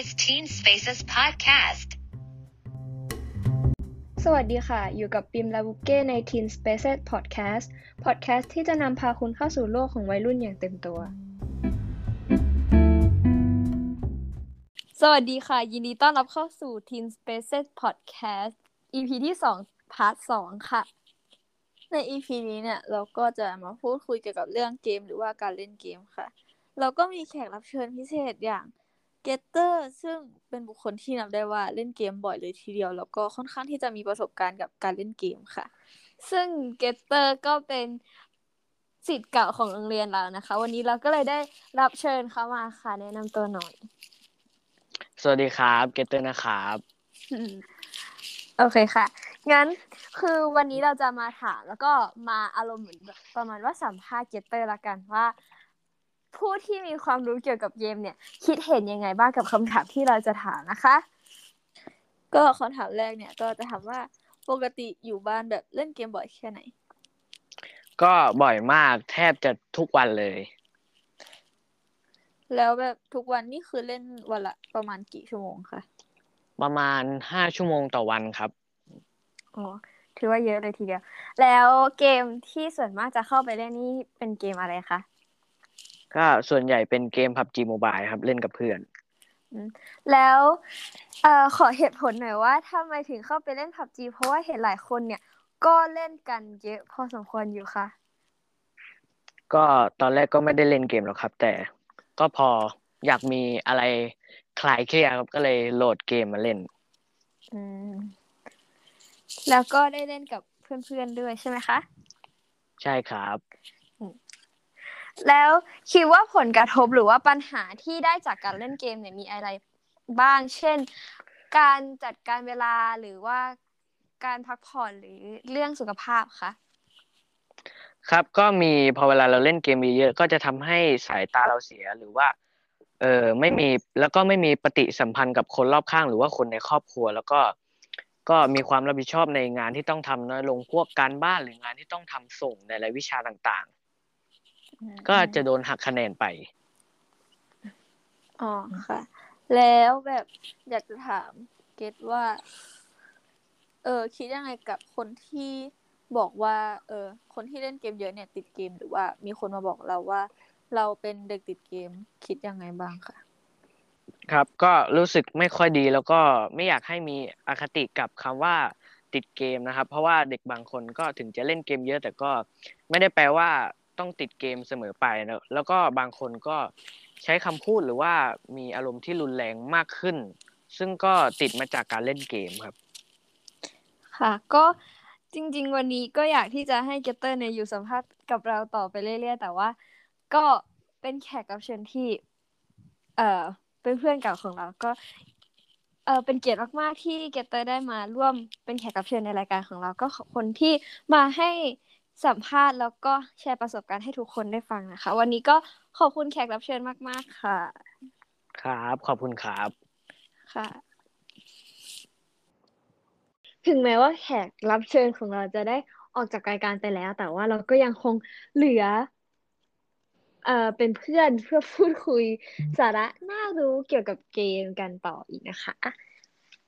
is Teen Spaces Podcast สวัสดีค่ะ อยู่กับปิมลาบุเก้ใน Teen Spaces Podcast Podcast ที่จะนำพาคุณเข้าสู่โลกของวัยรุ่นอย่างเต็มตัว สวัสดีค่ะ ยินดีต้อนรับเข้าสู่ Teen Spaces Podcast EP ที่ 2 Part 2 ค่ะ ใน EP นี้เนี่ย เราก็จะมาพูดคุยเกี่ยวกับเรื่องเกม หรือว่าการเล่นเกมค่ะ เราก็มีแขกรับเชิญพิเศษอย่าง เกตเตอร์ซึ่งเป็นบุคคลที่นับได้ว่าเล่นเกมบ่อยเลยทีเดียว แล้วก็ค่อนข้างที่จะมีประสบการณ์กับการเล่นเกมค่ะ ซึ่งเกตเตอร์ก็เป็นศิษย์เก่าของโรงเรียนเรานะคะ วันนี้เราก็เลยได้รับเชิญเขามาค่ะ แนะนำตัวหน่อย สวัสดีครับเกตเตอร์นะครับโอเคค่ะ งั้นคือวันนี้เราจะมาถามแล้วก็มาอารมณ์เหมือนแบบประมาณว่าสัมภาษณ์เกตเตอร์ละกันว่า ผู้ที่มีความรู้เกี่ยวกับเกมเนี่ย คิดเห็นยังไงบ้างกับคำถามที่เราจะถามนะคะ ก็คำถามแรกเนี่ยก็จะถามว่าปกติอยู่บ้านแบบเล่นเกมบ่อยแค่ไหน ก็บ่อยมากแทบจะทุกวันเลย แล้วแบบทุกวันนี่คือเล่นวันละประมาณกี่ชั่วโมงคะประมาณห้าชั่วโมงต่อวันครับอ๋อถือว่าเยอะเลยทีเดียว แล้วเกมที่ส่วนมากจะเข้าไปเล่นนี่เป็นเกมอะไรคะ ก็ส่วนใหญ่เป็นเกม PUBG Mobile ครับเล่นกับเพื่อน แล้วเอ่อขอเหตุผลหน่อยว่าทำไมถึงเข้าไปเล่น PUBG เพราะว่าเห็นหลายคนเนี่ย ก็เล่นกันเยอะพอสมควรอยู่ค่ะ ก็ตอนแรกก็ไม่ได้เล่นเกมหรอกครับ แต่ก็พออยากมีอะไรคลายเครียดครับก็เลยโหลดเกมมาเล่น อืม แล้วก็ได้เล่นกับเพื่อนๆด้วยใช่ไหมคะ ใช่ครับ แล้วคิดว่าผลกระทบหรือว่าปัญหาที่ได้จากการเล่นเกมเนี่ยมีอะไรบ้าง เช่น การจัดการเวลาหรือว่าการพักผ่อนหรือเรื่องสุขภาพคะครับก็มีพอเวลาเราเล่นเกมเยอะๆก็จะทำให้สายตาเราเสียหรือว่าเออไม่มีแล้วก็ไม่มีปฏิสัมพันธ์กับคนรอบข้าง หรือว่าคนในครอบครัว แล้วก็ก็มีความรับผิดชอบในงานที่ต้องทำน้อยลงพวกการบ้านหรืองานที่ต้องทำส่งในรายวิชาต่างๆ ก็จะโดนหักคะแนนไป อ๋อค่ะ แล้วแบบอยากจะถามเกตว่า เออ คิดยังไงกับคนที่บอกว่า เออ คนที่เล่นเกมเยอะเนี่ย ติดเกมหรือว่ามีคนมาบอกเราว่า เราเป็นเด็กติดเกม คิดยังไงบ้างคะครับ ก็รู้สึกไม่ค่อยดีแล้วก็ไม่อยากให้มีอคติกับคำว่าติดเกมนะครับ เพราะว่าเด็กบางคนก็ถึงจะเล่นเกมเยอะแต่ก็ไม่ได้แปลว่า ต้องติดเกมเสมอไปนะแล้วก็บางคนก็ใช้คำพูดหรือว่ามีอารมณ์ที่รุนแรงมากขึ้น ซึ่งก็ติดมาจากการเล่นเกมครับ ค่ะ ก็จริง ๆ วันนี้ก็อยากที่จะให้เกตเตอร์เนี่ยอยู่สัมภาษณ์กับเราต่อไปเรื่อย ๆ แต่ว่าก็เป็นแขกรับเชิญที่ เอ่อเป็นเพื่อนเก่าของเราก็ เออเป็นเกียรติมากๆที่เกตเตอร์ได้มาร่วมเป็นแขกรับเชิญในรายการของเราก็ขอบคนที่มาให้ สัมภาษณ์แล้วก็แชร์ประสบการณ์ให้ทุกคนได้ฟังนะคะ วันนี้ก็ขอบคุณแขกรับเชิญมาก ๆ ค่ะ ครับ ขอบคุณครับ ค่ะ ถึงแม้ว่าแขกรับเชิญของเราจะได้ออกจากรายการไปแล้ว แต่ว่าเราก็ยังคงเหลือ เอ่อเป็นเพื่อนเพื่อพูดคุยสาระน่ารู้เกี่ยวกับเกมกันต่ออีกนะคะ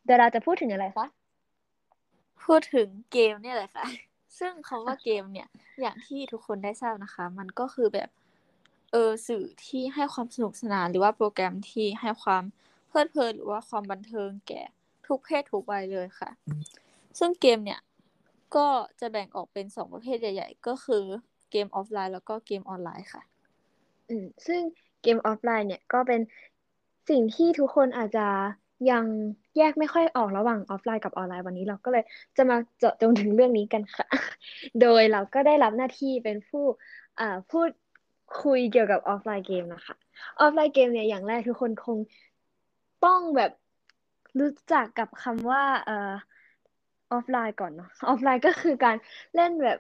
เดี๋ยวเราจะพูดถึงอะไรคะ พูดถึงเกมเนี่ยแหละค่ะ ซึ่งคำว่าเกมเนี่ย อย่างที่ทุกคนได้ทราบนะคะ มันก็คือแบบเออสื่อที่ให้ความสนุกสนาน หรือว่าโปรแกรมที่ให้ความเพลิดเพลินหรือว่าความบันเทิงแก่ทุกเพศทุกวัยเลยค่ะ ซึ่งเกมเนี่ยก็จะแบ่งออกเป็นสองประเภทใหญ่ ๆ ก็คือเกมออฟไลน์ แล้วก็เกมออนไลน์ค่ะ อืมซึ่งเกมออฟไลน์เนี่ยก็เป็นสิ่งที่ทุกคนอาจจะยัง แยกไม่ค่อยออกระหว่างออฟไลน์กับออนไลน์วันนี้เราก็เลยจะมาเจาะจงถึงเรื่องนี้กันค่ะ โดยเราก็ได้รับหน้าที่เป็นผู้พูดคุยเกี่ยวกับออฟไลน์เกมนะคะออฟไลน์เกมเนี่ยอย่างแรกทุกคนคงต้องแบบรู้จักกับคำว่าออฟไลน์ก่อนเนาะออฟไลน์ก็คือการเล่นแบบ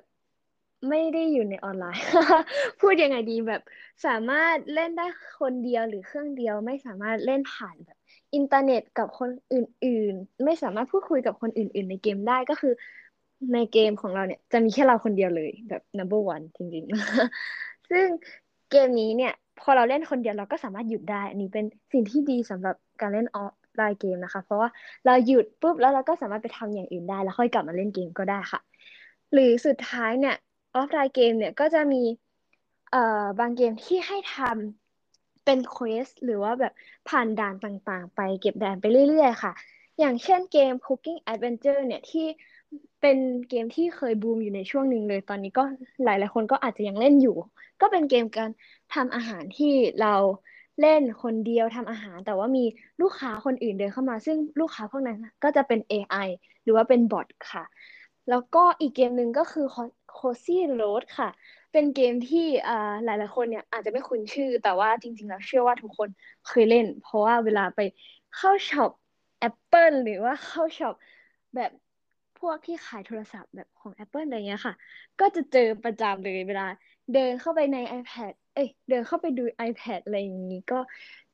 ไม่ได้อยู่ในออนไลน์ พูดยังไงดีแบบสามารถเล่นได้คนเดียวหรือเครื่องเดียว ไม่สามารถเล่นผ่านแบบอินเทอร์เน็ตกับคนอื่น ๆ ไม่สามารถพูดคุยกับคนอื่น ๆ ในเกมได้ก็คือในเกมของเราเนี่ยจะมีแค่เราคนเดียวเลยแบบ number one จริงๆ ซึ่งเกมนี้เนี่ย พอเราเล่นคนเดียวเราก็สามารถหยุดได้ อันนี้เป็นสิ่งที่ดีสำหรับการเล่นออฟไลน์เกมนะคะ เพราะว่าเราหยุดปุ๊บแล้วเราก็สามารถไปทำอย่างอื่นได้ แล้วค่อยกลับมาเล่นเกมก็ได้ค่ะ หรือสุดท้ายเนี่ย ออฟไลน์เกมเนี่ยก็จะมีเอ่อบางเกมที่ให้ทำเป็น quest หรือว่าแบบผ่านด่านต่างๆ ไปเก็บด่านไปเรื่อยๆ ค่ะ อย่างเช่นเกม Cooking Adventure เนี่ยที่เป็นเกมที่เคยบูมอยู่ในช่วงหนึ่งเลย ตอนนี้ก็หลายๆคนก็อาจจะยังเล่นอยู่ ก็เป็นเกมการทำอาหารที่เราเล่นคนเดียวทำอาหาร แต่ว่ามีลูกค้าคนอื่นเดินเข้ามา ซึ่งลูกค้าพวกนั้นก็จะเป็น AI หรือว่าเป็นบอทค่ะ แล้วก็อีกเกมหนึ่งก็คือ Cozy Road ค่ะ เป็นเกมที่อ่าหลายๆคนเนี่ยอาจจะไม่คุ้นชื่อ แต่ว่าจริง ๆ แล้วเชื่อว่าทุกคนเคยเล่น เพราะว่าเวลาไปเข้าช็อป Apple หรือว่าเข้าช็อปแบบพวกที่ขายโทรศัพท์แบบของ Apple อะไรเงี้ยค่ะ ก็จะเจอประจำเลยเวลาเดินเข้าไปใน iPad เอ้ยเดินเข้าไปดู iPad อะไรอย่างนี้ก็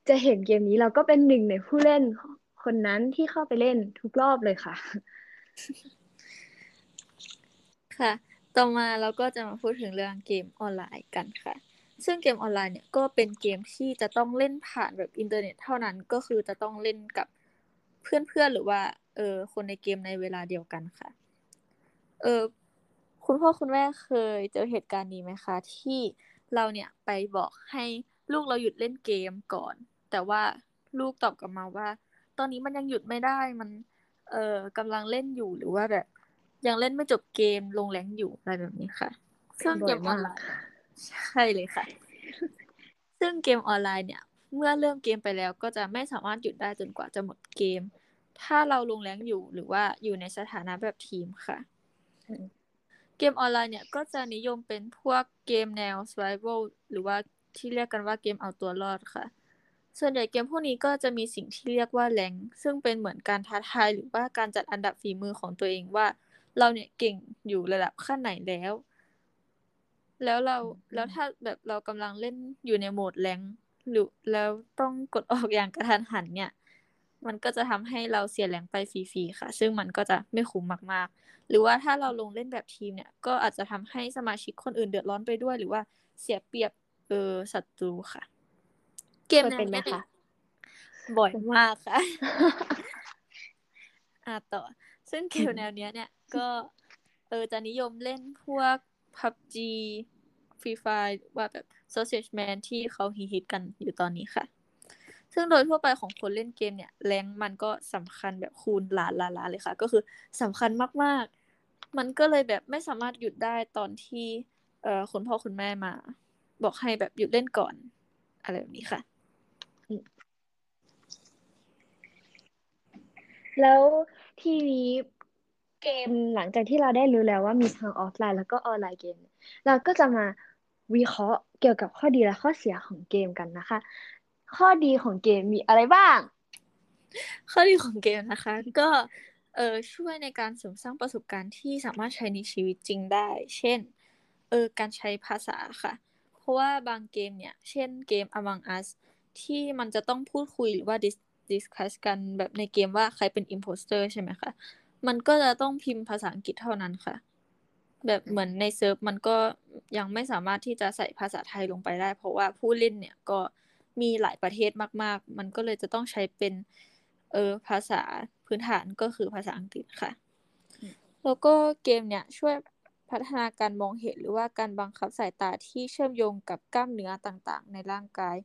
จะเห็นเกมนี้เราก็เป็นหนึ่งในผู้เล่นคนนั้นที่เข้าไปเล่นทุกรอบเลยค่ะ ค่ะ ต่อมาเราก็จะมาพูดถึงเรื่องเกมออนไลน์กันค่ะ ซึ่งเกมออนไลน์เนี่ยก็เป็นเกมที่จะต้องเล่นผ่านแบบอินเทอร์เน็ตเท่านั้นก็คือจะต้องเล่นกับเพื่อนๆหรือว่าเออคนในเกมในเวลาเดียวกันค่ะ เออคุณพ่อคุณแม่เคยเจอเหตุการณ์นี้ไหมคะ ที่เราเนี่ยไปบอกให้ลูกเราหยุดเล่นเกมก่อน แต่ว่าลูกตอบกลับมาว่า ตอนนี้มันยังหยุดไม่ได้มันเออกำลังเล่นอยู่หรือว่าแบบ ยังเล่นไม่จบเกมลงแรงอยู่อะไรแบบนี้ค่ะ ซึ่งเกมออนไลน์ใช่เลยค่ะ ซึ่งเกมออนไลน์เนี่ย เมื่อเริ่มเกมไปแล้วก็จะไม่สามารถหยุดได้จนกว่าจะหมดเกม ถ้าเราลงแรงอยู่หรือว่าอยู่ในสถานะแบบทีมค่ะอืมเกมออนไลน์เนี่ยก็จะนิยมเป็นพวกเกมแนว survival หรือว่าที่เรียกกันว่าเกมเอาตัวรอดค่ะ ส่วนใหญ่เกมพวกนี้ก็จะมีสิ่งที่เรียกว่าแรงซึ่งเป็นเหมือนการท้าทายหรือว่าการจัดอันดับฝีมือของตัวเองว่า เราเนี่ยเก่งอยู่ระดับขั้นไหนแล้ว แล้วเราแล้วถ้าแบบเรากำลังเล่นอยู่ในโหมดแรงหรือแล้วต้องกดออกอย่างกระทันหันเนี่ย มันก็จะทำให้เราเสียแรงไปฟรีๆค่ะ ซึ่งมันก็จะไม่คุ้มมากๆ หรือว่าถ้าเราลงเล่นแบบทีมเนี่ย ก็อาจจะทำให้สมาชิกคนอื่นเดือดร้อนไปด้วย หรือว่าเสียเปรียบเออศัตรูค่ะ เกมเคยเป็นไหมยคะบ่อยมากค่ะ อะต่อ ซึ่งเกมแนวเนี้ยเนี่ย ก็เออจะนิยมเล่นพวก PUBG Free Fire ว่าแบบ Sausage Man ที่เขาฮิตกันอยู่ตอนนี้ค่ะ ซึ่งโดยทั่วไปของคนเล่นเกมเนี่ย แรงมันก็สำคัญแบบคูณล้านล้านล้านเลยค่ะ ก็คือสำคัญมาก ๆ มันก็เลยแบบไม่สามารถหยุดได้ตอนที่เอ่อคุณพ่อคุณแม่มา บอกให้แบบหยุดเล่นก่อน อะไรแบบนี้ค่ะ แล้วทีนี้ เกมหลังจากที่เราได้รู้แล้วว่ามีทั้งออฟไลน์ แล้วก็ออนไลน์เกม เราก็จะมาวิเคราะห์เกี่ยวกับข้อดีและข้อเสียของเกมกันนะคะ ข้อดีของเกมมีอะไรบ้าง ข้อดีของเกมนะคะ ก็เออช่วยในการเสริมสร้างประสบการณ์ที่สามารถใช้ในชีวิตจริงได้ เช่นเออการใช้ภาษาค่ะ เพราะว่าบางเกมเนี่ย เช่นเกม Among Us ที่มันจะต้องพูดคุยหรือว่า dis discuss กันแบบในเกมว่าใครเป็น imposter ใช่ไหมคะ มันก็จะต้องพิมพ์ภาษาอังกฤษเท่านั้นค่ะ แบบเหมือนในเซิร์ฟมันก็ยังไม่สามารถที่จะใส่ภาษาไทยลงไปได้ เพราะว่าผู้เล่นเนี่ยก็มีหลายประเทศมาก ๆ มันก็เลยจะต้องใช้เป็นเออภาษาพื้นฐานก็คือภาษาอังกฤษค่ะ แล้วก็เกมเนี่ยช่วยพัฒนาการมองเห็นหรือว่าการบังคับสายตาที่เชื่อมโยงกับกล้ามเนื้อต่างๆ ในร่างกาย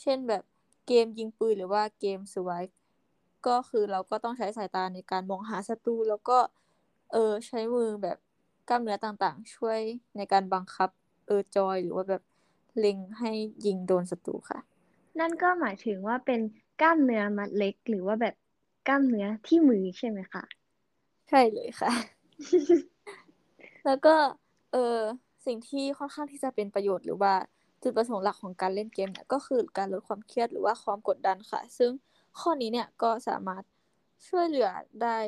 เช่นแบบเกมยิงปืนหรือว่าเกม survive ก็คือเราก็ต้องใช้สายตาในการมองหาศัตรูแล้วก็ เออใช้มือแบบกล้ามเนื้อต่างๆ ช่วยในการบังคับเออจอยหรือว่าแบบเล็งให้ยิงโดนศัตรูค่ะ นั่นก็หมายถึงว่าเป็นกล้ามเนื้อมัดเล็ก หรือว่าแบบกล้ามเนื้อที่มือใช่ไหมคะใช่เลยค่ะ แล้วก็เออสิ่งที่ค่อนข้างที่จะเป็นประโยชน์หรือว่าจุดประสงค์หลักของการเล่นเกมเนี่ยก็คือการลดความเครียดหรือว่าความกดดันค่ะ ซึ่ง ข้อนี้เนี่ยก็สามารถช่วยเหลือได้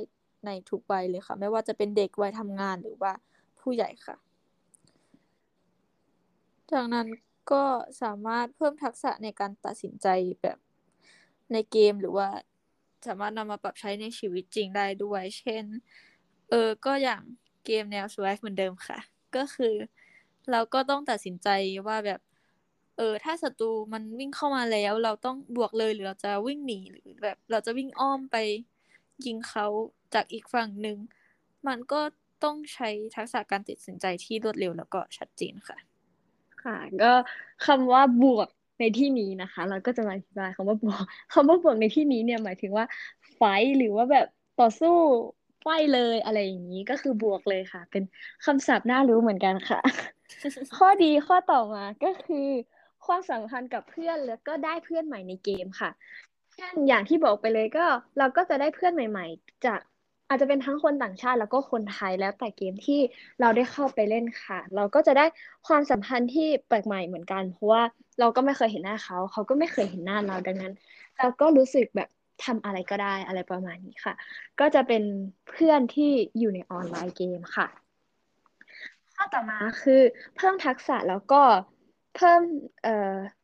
ในทุกวัยเลยค่ะ ไม่ว่าจะเป็นเด็กวัยทำงานหรือว่าผู้ใหญ่ค่ะ จากนั้นก็สามารถเพิ่มทักษะในการตัดสินใจแบบในเกมหรือว่าสามารถนำมาปรับใช้ในชีวิตจริงได้ด้วย เช่น เออ ก็อย่างเกมแนว survive เหมือนเดิมค่ะ ก็คือ เราก็ต้องตัดสินใจว่าแบบ เออ ถ้าศัตรูมันวิ่งเข้ามาแล้ว เราต้องบวกเลยหรือเราจะวิ่งหนีหรือแบบ เราจะวิ่งอ้อมไปยิงเขาจากอีกฝั่งหนึ่งมันก็ต้องใช้ทักษะการตัดสินใจที่รวดเร็วแล้วก็ชัดเจนค่ะ ค่ะ ก็คำว่าบวกในที่นี้นะคะ เราก็จะมาอธิบายคำว่าบวกคำว่าบวกในที่นี้เนี่ยหมายถึงว่าไฟหรือว่าแบบต่อสู้ไฟเลยอะไรอย่างนี้ก็คือบวกเลยค่ะ เป็นคำศัพท์น่ารู้เหมือนกันค่ะ ข้อดีข้อต่อมาก็คือ ความสัมพันธ์กับเพื่อนแล้วก็ได้เพื่อนใหม่ในเกมค่ะเช่นอย่างที่บอกไปเลยก็เราก็จะได้เพื่อนใหม่ ๆ จากอาจจะเป็นทั้งคนต่างชาติแล้วก็คนไทยแล้วแต่เกมที่เราได้เข้าไปเล่นค่ะ เราก็จะได้ความสัมพันธ์ที่แปลกใหม่เหมือนกัน เพราะว่าเราก็ไม่เคยเห็นหน้าเขา เขาก็ไม่เคยเห็นหน้าเราดังนั้น เราก็รู้สึกแบบทำอะไรก็ได้อะไรประมาณนี้ค่ะ ก็จะเป็นเพื่อนที่อยู่ในออนไลน์เกมค่ะ ข้อต่อมาคือเพิ่มทักษะแล้วก็ เพิ่มเอ่อ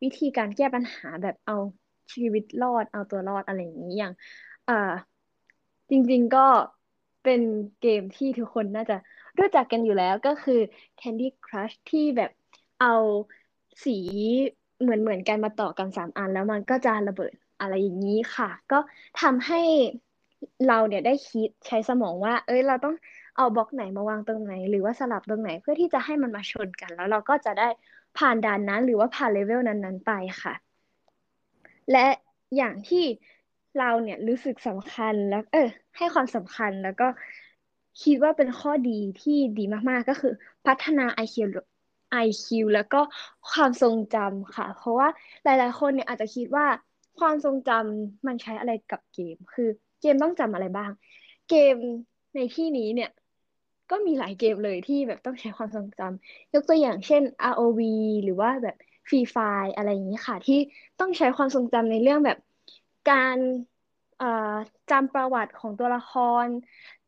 วิธีการแก้ปัญหาแบบเอาชีวิตรอดเอาตัวรอดอะไรอย่างนี้อย่างเอ่อจริงๆก็เป็นเกมที่ทุกคนน่าจะรู้จักกันอยู่แล้วก็คือ Candy Crush ที่แบบเอาสีเหมือนเหมือนกันมาต่อกันสามอัน แล้วมันก็จะระเบิดอะไรอย่างนี้ค่ะ ก็ทำให้เราเนี่ยได้คิดใช้สมองว่า เอ้ยเราต้องเอาบล็อกไหนมาวางตรงไหน หรือว่าสลับตรงไหนเพื่อที่จะให้มันมาชนกัน แล้วเราก็จะได้ ผ่านด่านนั้นหรือว่าผ่านเลเวลนั้นๆไปค่ะ และอย่างที่เราเนี่ยรู้สึกสำคัญแล้ว เออ ให้ความสำคัญแล้วก็คิดว่าเป็นข้อดีที่ดีมากๆก็คือ พัฒนา IQ IQ แล้วก็ความทรงจำค่ะ เพราะว่าหลาย ๆ คนเนี่ยอาจจะคิดว่าความทรงจำมันใช้อะไรกับเกม คือเกมต้องจำอะไรบ้าง เกมในที่นี้เนี่ย ก็มีหลายเกมเลยที่แบบต้องใช้ความทรงจำยกตัวอย่างเช่น ROV หรือว่าแบบ Free Fire อะไรอย่างนี้ค่ะ ที่ต้องใช้ความทรงจำในเรื่องแบบการจำประวัติของตัวละคร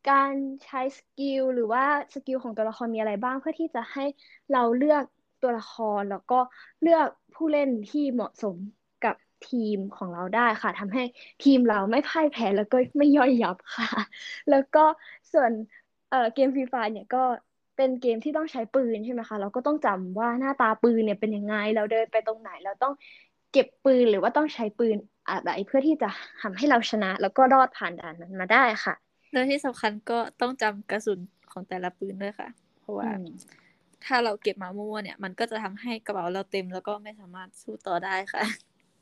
การใช้ skill หรือว่า skill ของตัวละครมีอะไรบ้าง เพื่อที่จะให้เราเลือกตัวละครแล้วก็เลือกผู้เล่นที่เหมาะสมกับทีมของเราได้ค่ะทำให้ทีมเราไม่พ่ายแพ้แล้วก็ไม่ย่อยยับค่ะ แล้วก็ส่วน เอ่อเกมฟรีไฟเนี่ยก็เป็นเกมที่ต้องใช้ปืนใช่ไหมคะเราก็ต้องจำว่าหน้าตาปืนเนี่ยเป็นยังไง เราเดินไปตรงไหน เราต้องเก็บปืนหรือว่าต้องใช้ปืนอะไรเพื่อที่จะทำให้เราชนะ แล้วก็รอดผ่านด่านนั้นมาได้ค่ะและที่สำคัญก็ต้องจำกระสุนของแต่ละปืนด้วยค่ะ เพราะว่าถ้าเราเก็บมามั่วๆเนี่ยมันก็จะทำให้กระเป๋าเราเต็มแล้วก็ไม่สามารถสู้ต่อได้ค่ะ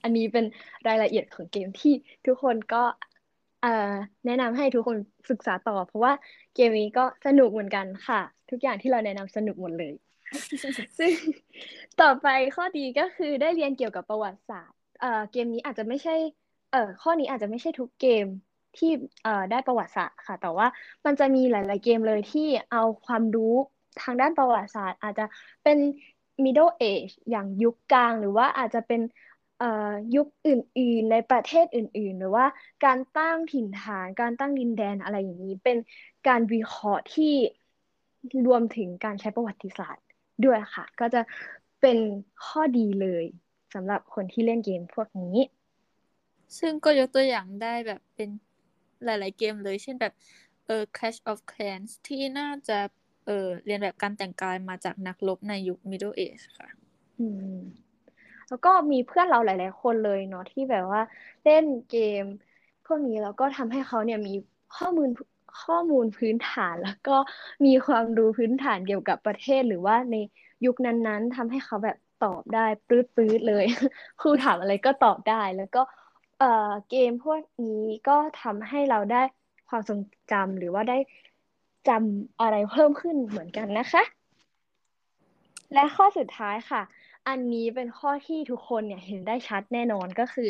อันนี้เป็นรายละเอียดของเกมที่ทุกคนก็ แนะนำให้ทุกคนศึกษาต่อ เพราะว่าเกมนี้ก็สนุกเหมือนกันค่ะ ทุกอย่างที่เราแนะนำสนุกหมดเลย ซึ่งต่อไปข้อดีก็คือได้เรียนเกี่ยวกับประวัติศาสตร์เอ่อเกมนี้อาจจะไม่ใช่เอ่อข้อนี้อาจจะไม่ใช่ทุกเกมที่เอ่อได้ประวัติศาสตร์ค่ะ แต่ว่ามันจะมีหลาย ๆ เกมเลยที่เอาความรู้ทางด้านประวัติศาสตร์ อาจจะเป็น middle age อย่างยุคกลาง หรือว่าอาจจะเป็น ยุคอื่น ๆ ในประเทศอื่น ๆ หรือว่าการตั้งถิ่นฐาน การตั้งดินแดนอะไรอย่างนี้ เป็นการวิเคราะห์ที่รวมถึงการใช้ประวัติศาสตร์ด้วยค่ะ ก็จะเป็นข้อดีเลยสำหรับคนที่เล่นเกมพวกนี้ ซึ่งก็ยกตัวอย่างได้แบบเป็นหลาย ๆ เกมเลย เช่นแบบเออ Clash of Clans ที่น่าจะเออเรียนแบบการแต่งกายมาจากนักรบในยุค Middle Age ค่ะ อืม แล้วก็มีเพื่อนเราหลาย ๆ คนเลยเนาะที่แบบว่าเล่นเกมพวกนี้แล้วก็ทำให้เขาเนี่ยมีข้อมูลข้อมูลพื้นฐานแล้วก็มีความรู้พื้นฐานเกี่ยวกับประเทศหรือว่าในยุคนั้น ๆทำให้เขาแบบตอบได้ปลื้ดๆเลยครูถามอะไรก็ตอบได้ แล้วก็เอ่อเกมพวกนี้ก็ทำให้เราได้ความทรงจำหรือว่าได้จำอะไรเพิ่มขึ้นเหมือนกันนะคะ และข้อสุดท้ายค่ะ อันนี้เป็นข้อที่ทุกคนเนี่ยเห็นได้ชัดแน่นอนก็คือ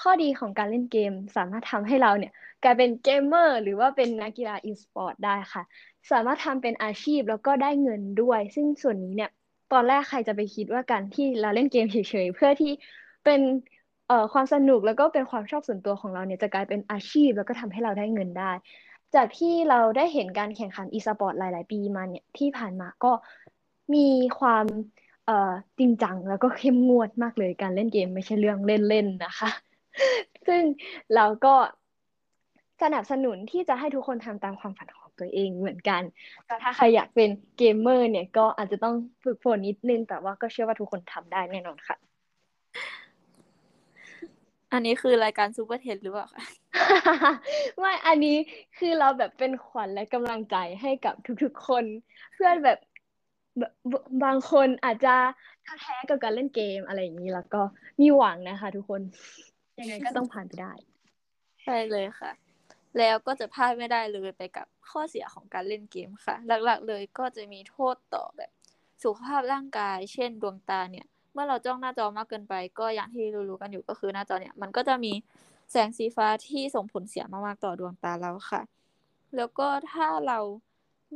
ข้อดีของการเล่นเกมสามารถทำให้เราเนี่ยกลายเป็นเกมเมอร์หรือว่าเป็นนักกีฬาอีสปอร์ตได้ค่ะ สามารถทำเป็นอาชีพแล้วก็ได้เงินด้วย ซึ่งส่วนนี้เนี่ยตอนแรกใครจะไปคิดว่าการที่เราเล่นเกมเฉยๆเพื่อที่เป็นเอ่อความสนุกแล้วก็เป็นความชอบส่วนตัวของเราเนี่ยจะกลายเป็นอาชีพแล้วก็ทำให้เราได้เงินได้ จากที่เราได้เห็นการแข่งขันอีสปอร์ตหลาย ๆ ปีมาเนี่ยที่ผ่านมาก็มีความ เอ่อจริงจังแล้วก็เข้มงวดมากเลยการเล่นเกมไม่ใช่เรื่องเล่นๆนะคะ ซึ่งเราก็สนับสนุนที่จะให้ทุกคนทำตามความฝันของตัวเองเหมือนกันก็ถ้าใครอยากเป็นเกมเมอร์เนี่ยก็อาจจะต้องฝึกฝนนิดนึง แต่ว่าก็เชื่อว่าทุกคนทำได้แน่นอนค่ะ อันนี้คือรายการซูเปอร์เทนหรือเปล่าคะไม่อันนี้คือเราแบบเป็นขวัญและกำลังใจให้กับทุกๆคน เพื่อนแบบแบบางคนอาจจะท้อแท้กับการเล่นเกมอะไรอย่างนี้แล้วก็มีหวังนะคะ ทุกคน ยังไงก็ต้องผ่านไปได้ใช่เลยค่ะ แล้วก็จะพลาดไม่ได้เลยไปกับข้อเสียของการเล่นเกมค่ะ หลักๆ เลยก็จะมีโทษต่อแบบ สุขภาพร่างกาย เช่นดวงตาเนี่ย เมื่อเราจ้องหน้าจอมากเกินไป ก็อย่างที่รู้ๆกันอยู่ก็คือหน้าจอเนี่ย มันก็จะมีแสงสีฟ้าที่ส่งผลเสียมากๆต่อดวงตาเราค่ะ แล้วก็ถ้าเรา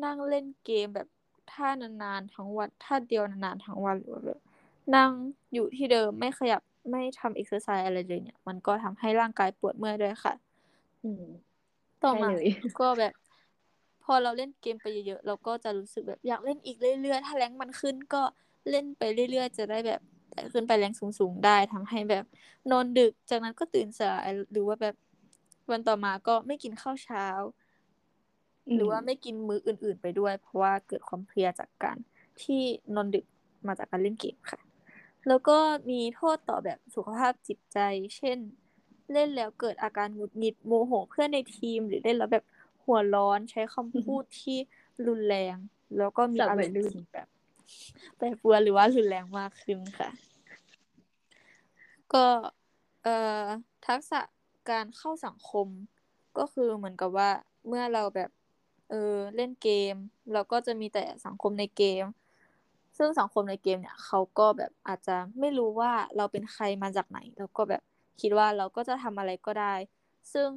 นั่งเล่นเกมแบบ ท่านานๆทั้งวันท่าเดียวนานๆทั้งวันหรือว่าแบบนั่งอยู่ที่เดิมไม่ขยับไม่ทำ exercise อะไรเลยเนี่ย มันก็ทำให้ร่างกายปวดเมื่อยด้วยค่ะ อืมต่อมาใช่เลยก็แบบ พอเราเล่นเกมไปเยอะๆเราก็จะรู้สึกแบบอยากเล่นอีกเรื่อยๆถ้า rank มันขึ้นก็เล่นไปเรื่อยๆ จะได้แบบแต่ขึ้นไป rank สูงๆได้ทำให้แบบนอนดึกจากนั้นก็ตื่นสายหรือว่าแบบวันต่อมาก็ไม่กินข้าวเช้า หรือว่าไม่กินมื้ออื่น ๆ ไปด้วย เพราะว่าเกิดความเพลียจากการที่นอนดึกมาจากการเล่นเกมค่ะ แล้วก็มีโทษต่อแบบสุขภาพจิตใจ เช่น เล่นแล้วเกิดอาการหงุดหงิดโมโหเพื่อนในทีม หรือเล่นแล้วแบบหัวร้อนใช้คำพูดที่รุนแรง แล้วก็มีสับอารวัมยณ์รุ่นที่แบบแปรปรวนหรือว่ารุนแรงมากขึ้นค่ะ ก็เอ่อทักษะการเข้าสังคมก็คือเหมือนกับว่าเมื่อเราแบบ เออเล่นเกมเราก็จะมีแต่สังคมในเกม ซึ่งสังคมในเกมเนี่ยเขาก็แบบอาจจะไม่รู้ว่าเราเป็นใครมาจากไหน แล้วก็แบบคิดว่าเราก็จะทำอะไรก็ได้ ซึ่ง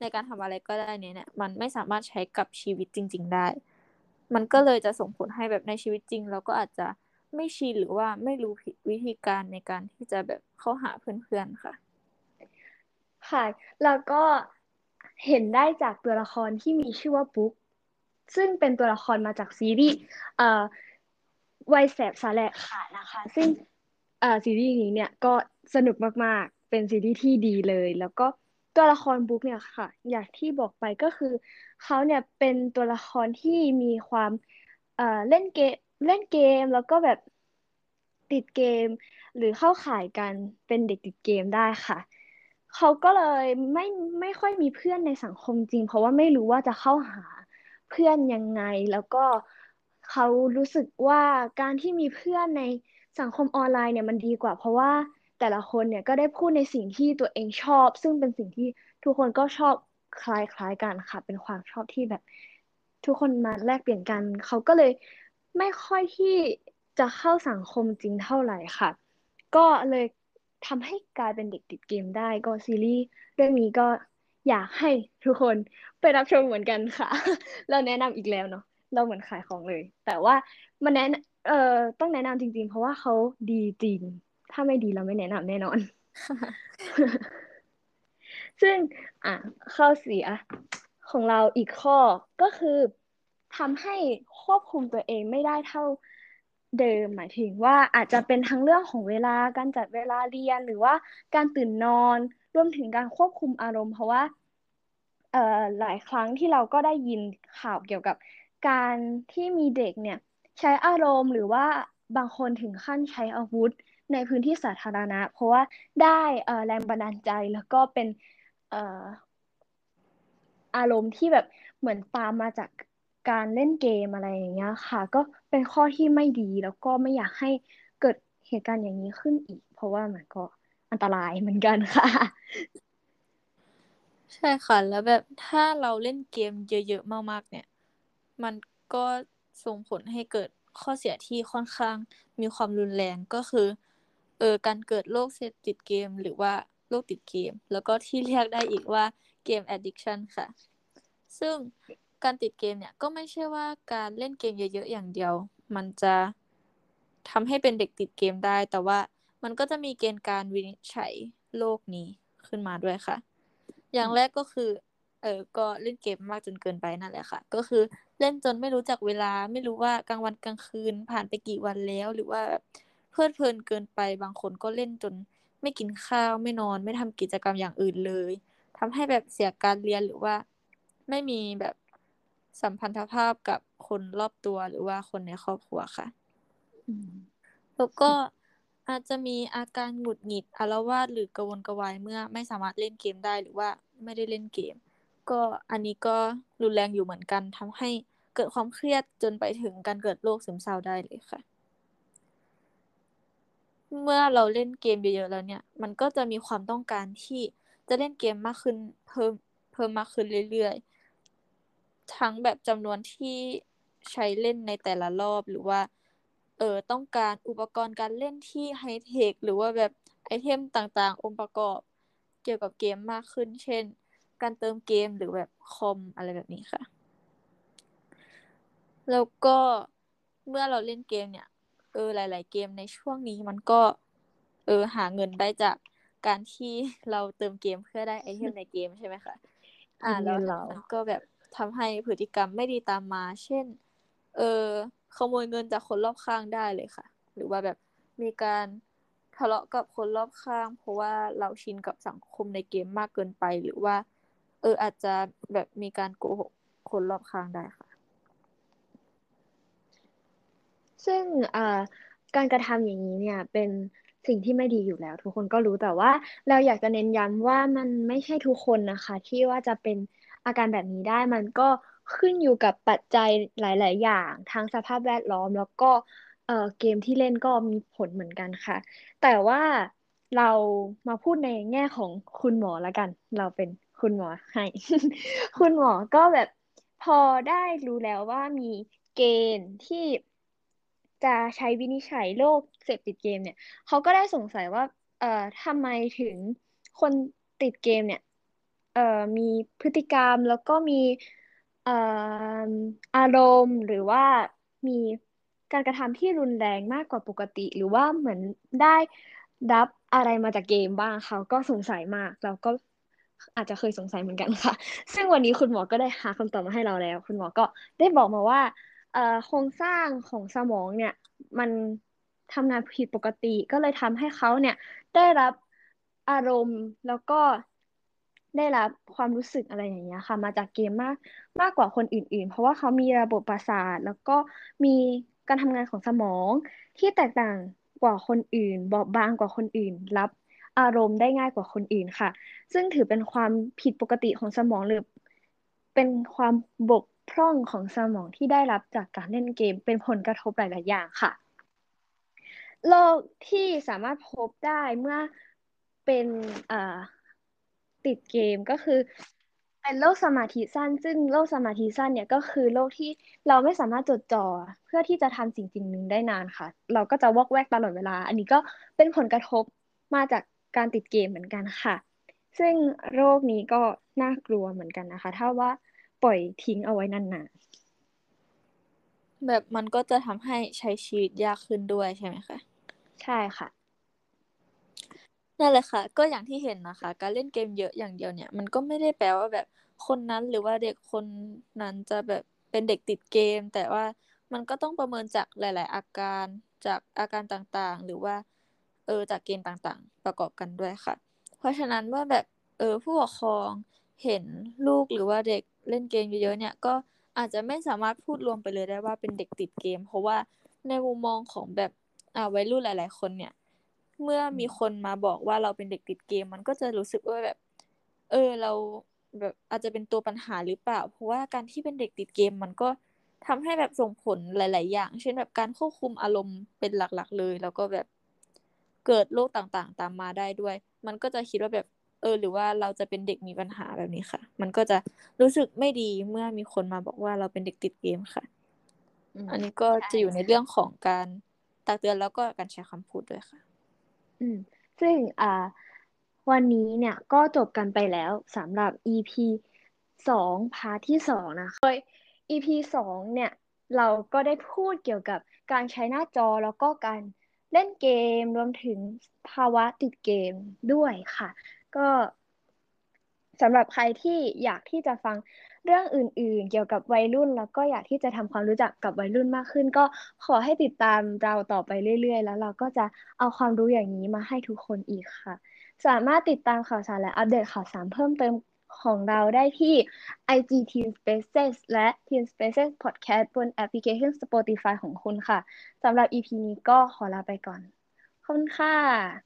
ในการทำอะไรก็ได้เนี่ยเนี่ยมันไม่สามารถใช้กับชีวิตจริง ๆ ได้ มันก็เลยจะส่งผลให้แบบในชีวิตจริง เราก็อาจจะไม่ชินหรือว่าไม่รู้วิธีการในการที่จะแบบเข้าหาเพื่อนๆค่ะ ค่ะ แล้วก็เห็นได้จากตัวละครที่มีชื่อว่าบุ๊ก ซึ่งเป็นตัวละครมาจากซีรีส์เอ่อวัยแสบสาแหลกขาดนะคะ ซึ่งเอ่อซีรีส์นี้เนี่ยก็สนุกมากๆ เป็นซีรีส์ที่ดีเลย แล้วก็ตัวละครบุ๊กเนี่ยค่ะ อย่างที่บอกไปก็คือเขาเนี่ยเป็นตัวละครที่มีความเอ่อเล่นเกมเล่นเกมแล้วก็แบบติดเกม หรือเข้าข่ายการเป็นเด็กติดเกมได้ค่ะเขาก็เลยไม่ไม่ค่อยมีเพื่อนในสังคมจริง เพราะว่าไม่รู้ว่าจะเข้าหา เพื่อนยังไง แล้วก็เขารู้สึกว่าการที่มีเพื่อนในสังคมออนไลน์เนี่ยมันดีกว่า เพราะว่าแต่ละคนเนี่ยก็ได้พูดในสิ่งที่ตัวเองชอบ ซึ่งเป็นสิ่งที่ทุกคนก็ชอบคล้ายๆกันค่ะ เป็นความชอบที่แบบ ทุกคนมาแลกเปลี่ยนกัน เขาก็เลยไม่ค่อยที่จะเข้าสังคมจริงเท่าไหร่ค่ะ ก็เลยทำให้กลายเป็นเด็กติดเกมได้ ก็ซีรีส์เรื่องนี้ก็ อยากให้ทุกคนไปรับชมเหมือนกันค่ะ เราแนะนำอีกแล้วเนาะเราเหมือนขายของเลย แต่ว่ามันแนะเอ่อต้องแนะนำจริง ๆ เพราะว่าเขาดีจริง ถ้าไม่ดีเราไม่แนะนำแน่นอน ซึ่งอะข้อเสียของเราอีกข้อก็คือทำให้ควบคุมตัวเองไม่ได้เท่าเดิมหมายถึงว่าอาจจะเป็นทั้งเรื่องของเวลาการจัดเวลาเรียนหรือว่าการตื่นนอน รวมถึงการควบคุมอารมณ์ เพราะว่าเอ่อหลายครั้งที่เราก็ได้ยินข่าวเกี่ยวกับการที่มีเด็กเนี่ยใช้อารมณ์หรือว่าบางคนถึงขั้นใช้อาวุธในพื้นที่สาธารณะ เพราะว่าได้แรงบันดาลใจแล้วก็เป็นเอ่ออารมณ์ที่แบบเหมือนตามมาจากการเล่นเกมอะไรอย่างเงี้ยค่ะ ก็เป็นข้อที่ไม่ดีแล้วก็ไม่อยากให้เกิดเหตุการณ์อย่างนี้ขึ้นอีก เพราะว่ามันก็ อันตรายเหมือนกันค่ะ ใช่ค่ะ แล้วแบบถ้าเราเล่นเกมเยอะ ๆ มาก ๆ เนี่ย มันก็ส่งผลให้เกิดข้อเสียที่ค่อนข้างมีความรุนแรงก็คือ เออการเกิดโรคเสพติดเกม หรือว่าโรคติดเกม แล้วก็ที่เรียกได้อีกว่าเกม addiction ค่ะ ซึ่งการติดเกมเนี่ยก็ไม่ใช่ว่าการเล่นเกมเยอะ ๆ อย่างเดียว มันจะทำให้เป็นเด็กติดเกมได้ แต่ว่า มันก็จะมีเกณฑ์การวินิจฉัยโรคนี้ขึ้นมาด้วยค่ะ อย่างแรกก็คือ เออก็เล่นเกมมากจนเกินไปนั่นแหละค่ะ ก็คือเล่นจนไม่รู้จักเวลา ไม่รู้ว่ากลางวันกลางคืนผ่านไปกี่วันแล้ว หรือว่าแบบเพลิดเพลินเกินไป บางคนก็เล่นจนไม่กินข้าวไม่นอน ไม่ทำกิจกรรมอย่างอื่นเลยทำให้แบบเสียการเรียนหรือว่าไม่มีแบบสัมพันธภาพกับคนรอบตัวหรือว่าคนในครอบครัวค่ะอืมแล้วก็ อาจจะมีอาการหงุดหงิดอาละวาดหรือกระวนกระวายเมื่อไม่สามารถเล่นเกมได้หรือว่าไม่ได้เล่นเกม ก็อันนี้ก็รุนแรงอยู่เหมือนกันทำให้เกิดความเครียดจนไปถึงการเกิดโรคซึมเศร้าได้เลยค่ะ เมื่อเราเล่นเกมเยอะๆแล้วเนี่ย มันก็จะมีความต้องการที่จะเล่นเกมมากขึ้นเพิ่มเพิ่มมากขึ้นเรื่อยๆทั้งแบบจำนวนที่ใช้เล่นในแต่ละรอบหรือว่า เออต้องการอุปกรณ์การเล่นที่ไฮเทคหรือว่าแบบไอเทมต่างๆ องค์ประกอบเกี่ยวกับเกมมากขึ้น เช่น การเติมเกมหรือแบบคอมอะไรแบบนี้ค่ะ แล้วก็เมื่อเราเล่นเกมเนี่ย เออหลาย ๆ เกมในช่วงนี้มันก็ เออหาเงินได้จากการที่เราเติมเกมเพื่อได้ไอเทมในเกมใช่ไหมคะ อ่าแล้วมันก็แบบทำให้พฤติกรรมไม่ดีตามมา เช่น เออ ขโมยเงินจากคนรอบข้างได้เลยค่ะ หรือว่าแบบมีการทะเลาะกับคนรอบข้าง เพราะว่าเราชินกับสังคมในเกมมากเกินไป หรือว่า เอออาจจะแบบมีการโกหกคนรอบข้างได้ค่ะ ซึ่งอ่าการกระทำอย่างนี้เนี่ยเป็นสิ่งที่ไม่ดีอยู่แล้ว ทุกคนก็รู้แต่ว่า เราอยากจะเน้นย้ำว่ามันไม่ใช่ทุกคนนะคะ ที่ว่าจะเป็นอาการแบบนี้ได้มันก็ ขึ้นอยู่กับปัจจัยหลาย ๆ อย่างทั้งสภาพแวดล้อม แล้วก็เออเกมที่เล่นก็มีผลเหมือนกันค่ะ แต่ว่าเรามาพูดในแง่ของคุณหมอละกัน เราเป็นคุณหมอให้ คุณหมอก็แบบพอได้รู้แล้วว่ามีเกณฑ์ที่จะใช้วินิจฉัยโรคเสพติดเกมเนี่ยเขาก็ได้สงสัยว่า เอ่อทำไมถึงคนติดเกมเนี่ย เอ่อมีพฤติกรรมแล้วก็มี อารมณ์หรือว่ามีการกระทำที่รุนแรงมากกว่าปกติ หรือว่าเหมือนได้รับอะไรมาจากเกมบ้างเขาก็สงสัยมากเราก็อาจจะเคยสงสัยเหมือนกันค่ะ ซึ่งวันนี้คุณหมอก็ได้หาคำตอบมาให้เราแล้ว คุณหมอก็ได้บอกมาว่าโครงสร้างของสมองเนี่ย มันทำงานผิดปกติ ก็เลยทำให้เขาเนี่ยได้รับอารมณ์แล้วก็ ได้รับความรู้สึกอะไรอย่างเงี้ยค่ะ มาจากเกมมากมากกว่าคนอื่น ๆ เพราะว่าเขามีระบบประสาท แล้วก็มีการทำงานของสมองที่แตกต่างกว่าคนอื่น บอบบางกว่าคนอื่น รับอารมณ์ได้ง่ายกว่าคนอื่นค่ะ ซึ่งถือเป็นความผิดปกติของสมองหรือเป็นความบกพร่องของสมองที่ได้รับจากการเล่นเกมเป็นผลกระทบหลาย ๆ อย่างค่ะโรคที่สามารถพบได้เมื่อเป็นอ่อ ติดเกมก็คือเป็นโรคสมาธิสั้น ซึ่งโรคสมาธิสั้นเนี่ยก็คือโรคที่เราไม่สามารถจดจ่อเพื่อที่จะทำสิ่งสิ่งหนึ่งได้นานค่ะ เราก็จะวอกแวกตลอดเวลา อันนี้ก็เป็นผลกระทบมาจากการติดเกมเหมือนกันค่ะ ซึ่งโรคนี้ก็น่ากลัวเหมือนกันนะคะ ถ้าว่าปล่อยทิ้งเอาไว้นานแบบมันก็จะทำให้ใช้ชีวิตยากขึ้นด้วยใช่ไหมคะๆใช่ค่ะ นั่นแหละค่ะ ก็อย่างที่เห็นนะคะ การเล่นเกมเยอะอย่างเดียวเนี่ย มันก็ไม่ได้แปลว่าแบบคนนั้นหรือว่าเด็กคนนั้นจะแบบเป็นเด็กติดเกม แต่ว่ามันก็ต้องประเมินจากหลาย ๆ อาการจากอาการต่างๆ หรือว่าเออจากเกณฑ์ต่างๆ ประกอบกันด้วยค่ะ เพราะฉะนั้นว่าแบบเออผู้ปกครองเห็นลูกหรือว่าเด็กเล่นเกมเยอะๆเนี่ยก็อาจจะไม่สามารถพูดรวมไปเลยได้ว่าเป็นเด็กติดเกม เพราะว่าในมุมมองของแบบอ่าวัยรุ่นหลาย ๆ คนเนี่ย เมื่อมีคนมาบอกว่าเราเป็นเด็กติดเกม มันก็จะรู้สึกว่าแบบ เออเราแบบอาจจะเป็นตัวปัญหาหรือเปล่า เพราะว่าการที่เป็นเด็กติดเกมมันก็ทำให้แบบส่งผลหลาย ๆ อย่าง เช่นแบบการควบคุมอารมณ์เป็นหลัก ๆ เลย แล้วก็แบบเกิดโรคต่าง ๆ ตามมาได้ด้วย มันก็จะคิดว่าแบบ เออ หรือว่าเราจะเป็นเด็กมีปัญหาแบบนี้ค่ะ มันก็จะรู้สึกไม่ดีเมื่อมีคนมาบอกว่าเราเป็นเด็กติดเกมค่ะอืมอันนี้ก็จะอยู่ในเรื่องของการตักเตือนแล้วก็การใช้คำพูดด้วยค่ะ อืม ซึ่งอ่า วันนี้เนี่ยก็จบกันไปแล้วสำหรับ EP สองพาร์ทที่สองนะคะโดย EP สองเนี่ยเราก็ได้พูดเกี่ยวกับการใช้หน้าจอแล้วก็การเล่นเกมรวมถึงภาวะติดเกมด้วยค่ะ ก็สำหรับใครที่อยากที่จะฟัง เรื่องอื่น ๆ เกี่ยวกับวัยรุ่น แล้วก็อยากที่จะทำความรู้จักกับวัยรุ่นมากขึ้น ก็ขอให้ติดตามเราต่อไปเรื่อย ๆ แล้วเราก็จะเอาความรู้อย่างนี้มาให้ทุกคนอีกค่ะ สามารถติดตามข่าวสารและอัปเดตข่าวสารเพิ่มเติมของเราได้ที่ IG Teen Spaces และ Teen Spaces Podcast บนแอปพลิเคชัน Spotify ของคุณค่ะสำหรับ EP นี้ก็ขอลาไปก่อน ขอบคุณค่ะ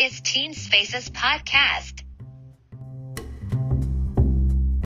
is Teen Spaces Podcast.